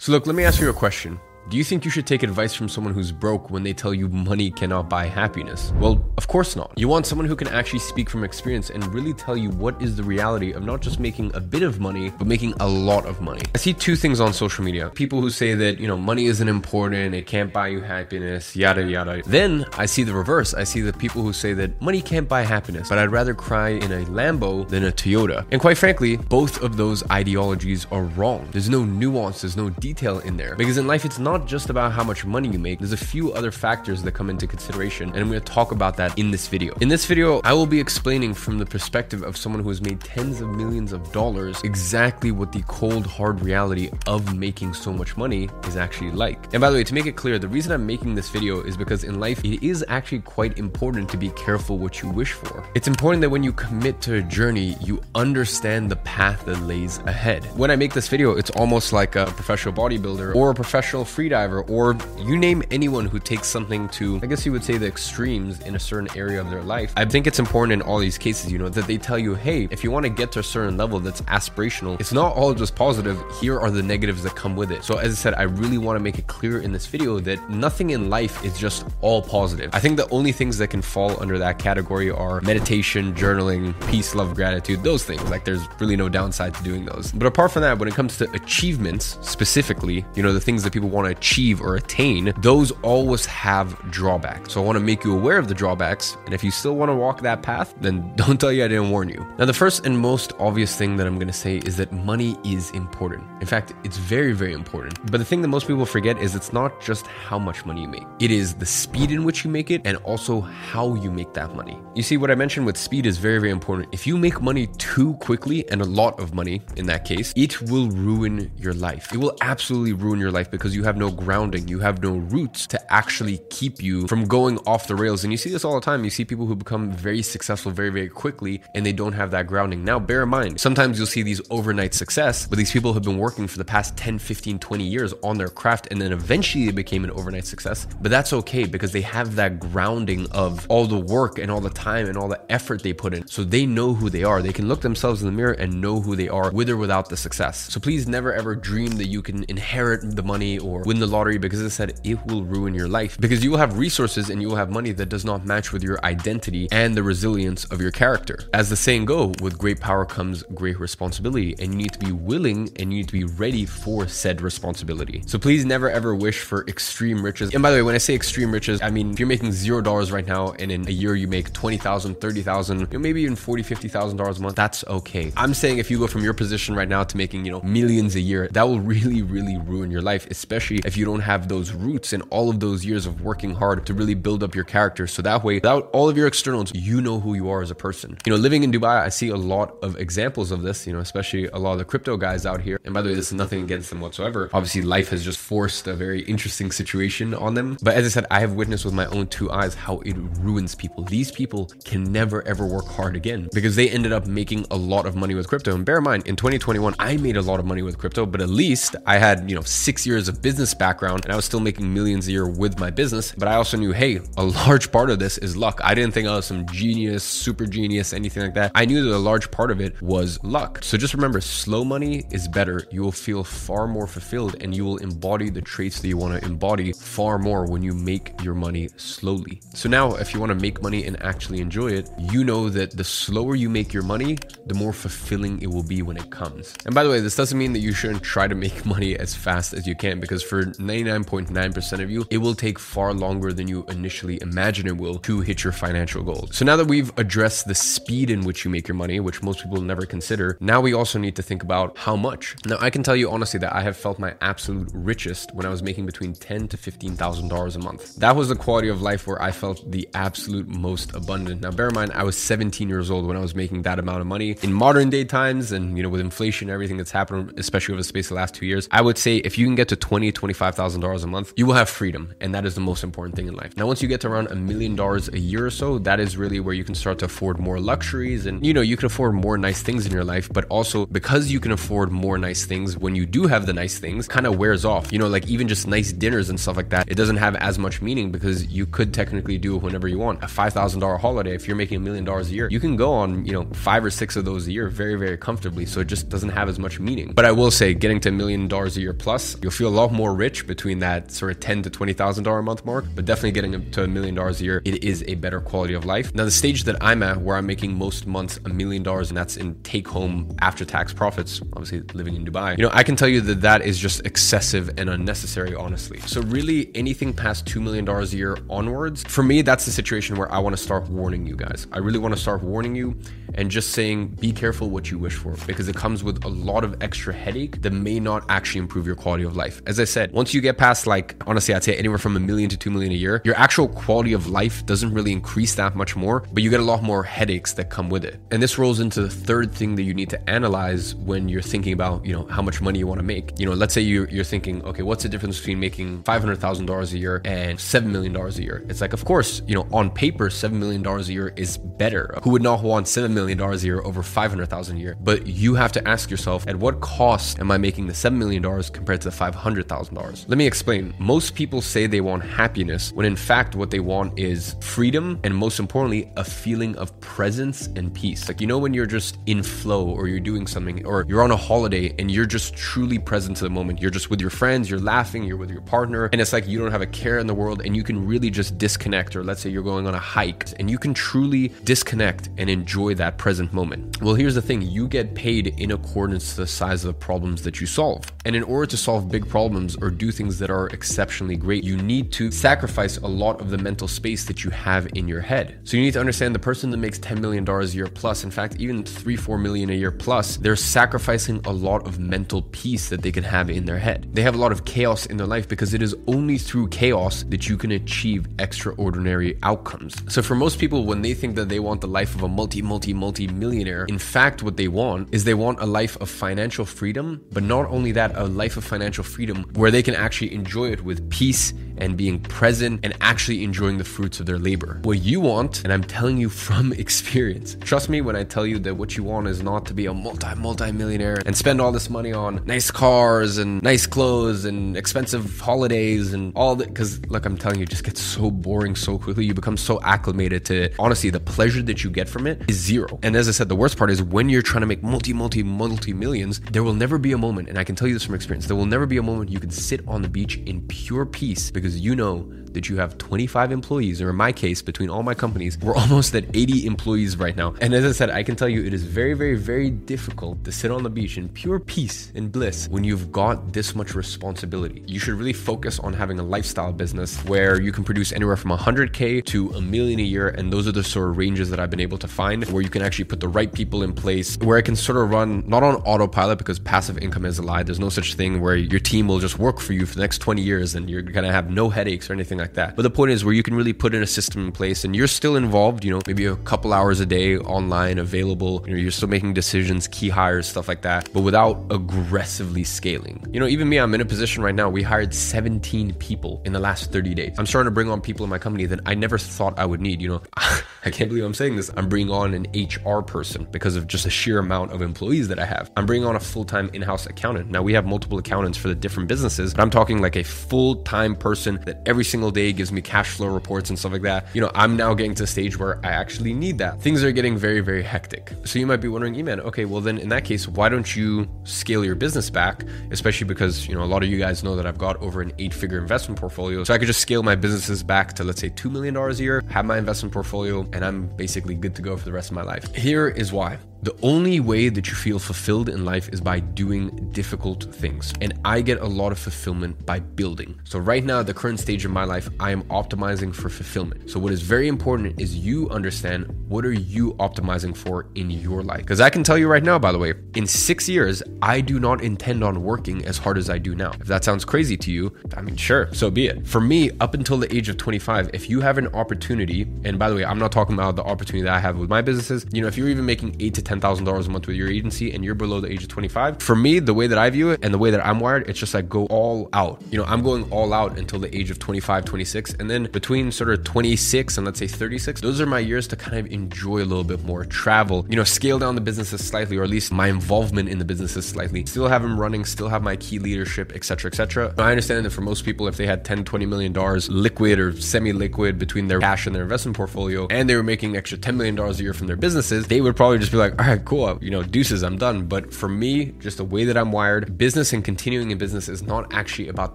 So, look, let me ask you a question. Do you think you should take advice from someone who's broke when they tell you money cannot buy happiness? Well, of course not. You want someone who can actually speak from experience and really tell you what is the reality of not just making a bit of money, but making a lot of money. I see two things on social media. People who say that, you know, money isn't important, it can't buy you happiness, yada yada. Then I see the reverse. I see the people who say that money can't buy happiness, but I'd rather cry in a Lambo than a Toyota. And quite frankly, both of those ideologies are wrong. There's no nuance, there's no detail in there. Because in life, it's not just about how much money you make, there's a few other factors that come into consideration, and I'm going to talk about that in this video. In this video, I will be explaining from the perspective of someone who has made tens of millions of dollars exactly what the cold, hard reality of making so much money is actually like. And by the way, to make it clear, the reason I'm making this video is because in life, it is actually quite important to be careful what you wish for. It's important that when you commit to a journey, you understand the path that lays ahead. When I make this video, it's almost like a professional bodybuilder or a professional freediver or you name anyone who takes something to, I guess you would say, the extremes in a certain area of their life. I think it's important in all these cases, you know, that they tell you, hey, if you want to get to a certain level that's aspirational, it's not all just positive. Here are the negatives that come with it. So, as I said, I really want to make it clear in this video that nothing in life is just all positive. I think the only things that can fall under that category are meditation, journaling, peace, love, gratitude, those things. Like, there's really no downside to doing those. But apart from that, when it comes to achievements specifically, you know, the things that people want to achieve achieve or attain, those always have drawbacks. So I want to make you aware of the drawbacks. And if you still want to walk that path, then don't tell you I didn't warn you. Now, the first and most obvious thing that I'm going to say is that money is important. In fact, it's very, very important. But the thing that most people forget is it's not just how much money you make, it is the speed in which you make it and also how you make that money. You see, what I mentioned with speed is very, very important. If you make money too quickly, and a lot of money in that case, it will ruin your life. It will absolutely ruin your life because you have no grounding. You have no roots to actually keep you from going off the rails. And you see this all the time. You see people who become very successful very, very quickly and they don't have that grounding. Now, bear in mind, sometimes you'll see these overnight success, but these people have been working for the past 10, 15, 20 years on their craft and then eventually they became an overnight success. But that's okay because they have that grounding of all the work and all the time and all the effort they put in. So they know who they are. They can look themselves in the mirror and know who they are with or without the success. So please never ever dream that you can inherit the money or win the lottery because it said it will ruin your life because you will have resources and you will have money that does not match with your identity and the resilience of your character. As the saying go, with great power comes great responsibility and you need to be willing and you need to be ready for said responsibility. So please never ever wish for extreme riches. And by the way, when I say extreme riches, I mean if you're making zero dollars right now and in a year you make 20,000, 30,000, you know, maybe even 40, 50,000 dollars a month, that's okay. I'm saying if you go from your position right now to making, you know, millions a year, that will really, really ruin your life, especially if you don't have those roots and all of those years of working hard to really build up your character. So that way, without all of your externals, you know who you are as a person. You know, living in Dubai, I see a lot of examples of this, you know, especially a lot of the crypto guys out here. And by the way, this is nothing against them whatsoever. Obviously, life has just forced a very interesting situation on them. But as I said, I have witnessed with my own two eyes how it ruins people. These people can never ever work hard again because they ended up making a lot of money with crypto. And bear in mind, in 2021, I made a lot of money with crypto, but at least I had, you know, six years of business background background and I was still making millions a year with my business. But I also knew, hey, a large part of this is luck. I didn't think I was some genius, super genius, anything like that. I knew that a large part of it was luck. So just remember, slow money is better. You will feel far more fulfilled and you will embody the traits that you want to embody far more when you make your money slowly. So now, if you want to make money and actually enjoy it, you know that the slower you make your money, the more fulfilling it will be when it comes. And by the way, this doesn't mean that you shouldn't try to make money as fast as you can because for 99.9% of you, it will take far longer than you initially imagine it will to hit your financial goals. So now that we've addressed the speed in which you make your money, which most people never consider, now we also need to think about how much. Now, I can tell you honestly that I have felt my absolute richest when I was making between ten to fifteen thousand dollars a month. That was the quality of life where I felt the absolute most abundant. Now, bear in mind, I was 17 years old when I was making that amount of money. In modern day times, and you know, with inflation, everything that's happened, especially over the space of the last two years, I would say if you can get to 20, $25,000 a month, you will have freedom. And that is the most important thing in life. Now, once you get to around a million dollars a year or so, that is really where you can start to afford more luxuries and, you know, you can afford more nice things in your life. But also because you can afford more nice things, when you do have the nice things, kind of wears off. You know, like even just nice dinners and stuff like that, it doesn't have as much meaning because you could technically do it whenever you want. A $5,000 holiday, if you're making a million dollars a year, you can go on, you know, five or six of those a year very, very comfortably. So it just doesn't have as much meaning. But I will say, getting to a million dollars a year plus, you'll feel a lot more rich between that sort of ten to twenty thousand dollar a month mark. But definitely getting up to a million dollars a year, it is a better quality of life. Now the stage that I'm at, where I'm making most months a million dollars, and that's in take home after tax profits. Obviously living in Dubai, you know, I can tell you that that is just excessive and unnecessary, honestly. So really, anything past two million dollars a year onwards, for me, that's the situation where I want to start warning you guys. I really want to start warning you and just saying, be careful what you wish for because it comes with a lot of extra headache that may not actually improve your quality of life. As I said, once you get past like, honestly, I'd say anywhere from a million to two million a year, your actual quality of life doesn't really increase that much more, but you get a lot more headaches that come with it. And this rolls into the third thing that you need to analyze when you're thinking about, you know, how much money you want to make. You know, let's say you're, you're thinking, okay, what's the difference between making $500,000 a year and $7 million a year? It's like, of course, you know, on paper, $7 million a year is better. Who would not want $7 million a year over 500,000 a year? But you have to ask yourself, at what cost am I making the $7 million compared to the $500,000? Let me explain. Most people say they want happiness when in fact what they want is freedom and most importantly, a feeling of presence and peace. Like, you know, when you're just in flow or you're doing something or you're on a holiday and you're just truly present to the moment. You're just with your friends, you're laughing, you're with your partner, and it's like you don't have a care in the world and you can really just disconnect. Or let's say you're going on a hike and you can truly disconnect and enjoy that present moment. Well, here's the thing you get paid in accordance to the size of the problems that you solve. And in order to solve big problems or do things that are exceptionally great, you need to sacrifice a lot of the mental space that you have in your head. So you need to understand the person that makes $10 million a year plus, in fact, even three, four million a year plus, they're sacrificing a lot of mental peace that they can have in their head. They have a lot of chaos in their life because it is only through chaos that you can achieve extraordinary outcomes. So for most people, when they think that they want the life of a multi, multi, multi millionaire, in fact, what they want is they want a life of financial freedom, but not only that, a life of financial freedom where they can actually enjoy it with peace and being present and actually enjoying the fruits of their labor. What you want, and I'm telling you from experience, trust me when I tell you that what you want is not to be a multi, multi millionaire and spend all this money on nice cars and nice clothes and expensive holidays and all that. Because, look, I'm telling you, it just gets so boring so quickly. You become so acclimated to honestly, the pleasure that you get from it is zero. And as I said, the worst part is when you're trying to make multi, multi, multi millions, there will never be a moment, and I can tell you this from experience, there will never be a moment you can sit on the beach in pure peace because you know that you have 25 employees, or in my case, between all my companies, we're almost at 80 employees right now. And as I said, I can tell you it is very, very, very difficult to sit on the beach in pure peace and bliss when you've got this much responsibility. You should really focus on having a lifestyle business where you can produce anywhere from 100K to a million a year. And those are the sort of ranges that I've been able to find where you can actually put the right people in place, where I can sort of run not on autopilot because passive income is a lie. There's no such thing where your team will just work for you for the next 20 years and you're going to have no headaches or anything like that. But the point is where you can really put in a system in place and you're still involved, you know, maybe a couple hours a day online available, you know, you're still making decisions, key hires, stuff like that, but without aggressively scaling. You know, even me, I'm in a position right now, we hired 17 people in the last 30 days. I'm starting to bring on people in my company that I never thought I would need, you know. I can't believe I'm saying this. I'm bringing on an HR person because of just the sheer amount of employees that I have. I'm bringing on a full-time in-house accountant. Now we have multiple accountants for the different businesses, but I'm talking like a full-time person that every single day gives me cash flow reports and stuff like that. You know, I'm now getting to a stage where I actually need that. Things are getting very, very hectic. So you might be wondering, Iman, okay, well then in that case, why don't you scale your business back? Especially because, you know, a lot of you guys know that I've got over an eight-figure investment portfolio. So I could just scale my businesses back to let's say $2 million a year, have my investment portfolio, and I'm basically good to go for the rest of my life. Here is why. The only way that you feel fulfilled in life is by doing difficult things. And I get a lot of fulfillment by building. So, right now, at the current stage of my life, I am optimizing for fulfillment. So, what is very important is you understand what are you optimizing for in your life. Because I can tell you right now, by the way, in six years, I do not intend on working as hard as I do now. If that sounds crazy to you, I mean, sure, so be it. For me, up until the age of 25, if you have an opportunity, and by the way, I'm not talking about the opportunity that I have with my businesses, you know, if you're even making eight to $10,000 a month with your agency and you're below the age of 25, for me, the way that I view it and the way that I'm wired, it's just like go all out. You know, I'm going all out until the age of 25, 26. And then between sort of 26 and let's say 36, those are my years to kind of enjoy a little bit more, travel, you know, scale down the businesses slightly, or at least my involvement in the businesses slightly, still have them running, still have my key leadership, etc., etc. I understand that for most people, if they had 10, 20 million dollars liquid or semi-liquid between their cash and their investment portfolio, and they were making extra 10 million dollars a year from their businesses, they would probably just be like, all right, cool, you know, deuces, I'm done. But for me, just the way that I'm wired, business and continuing in business is not actually about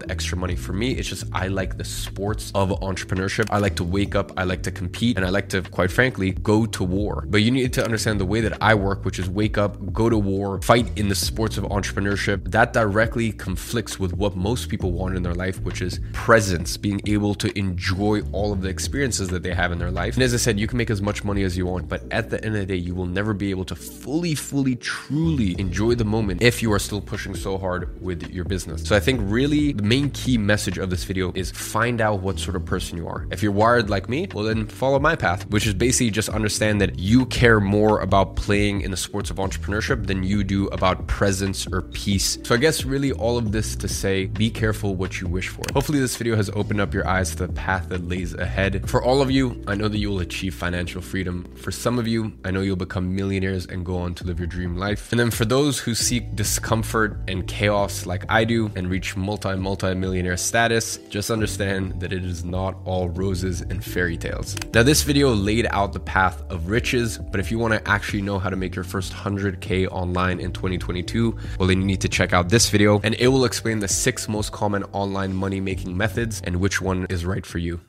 the extra money. For me, it's just I like the sports of entrepreneurship. I like to wake up, I like to compete, and I like to, quite frankly, go to war. But you need to understand the way that I work, which is wake up, go to war, fight in the sports of entrepreneurship. That directly conflicts with what most people want in their life, which is presence, being able to enjoy all of the experiences that they have in their life. And as I said, you can make as much money as you want, but at the end of the day, you will never be able to fully, fully, truly enjoy the moment if you are still pushing so hard with your business. So I think really the main key message of this video is find out what sort of person you are. If you're wired like me, well then follow my path, which is basically just understand that you care more about playing in the sports of entrepreneurship than you do about presence or peace. So I guess really all of this to say be careful what you wish for. Hopefully this video has opened up your eyes to the path that lays ahead. For all of you, I know that you will achieve financial freedom. For some of you, I know you'll become millionaires and go on to live your dream life. And then for those who seek discomfort and chaos like I do and reach multi multi millionaire status, just understand that it is not all roses and fairy tales. Now this video laid out the path of riches, but if you want to actually know how to make your first 100k online in 2022, well then you need to check out this video and it will explain the six most common online money making methods and which one is right for you.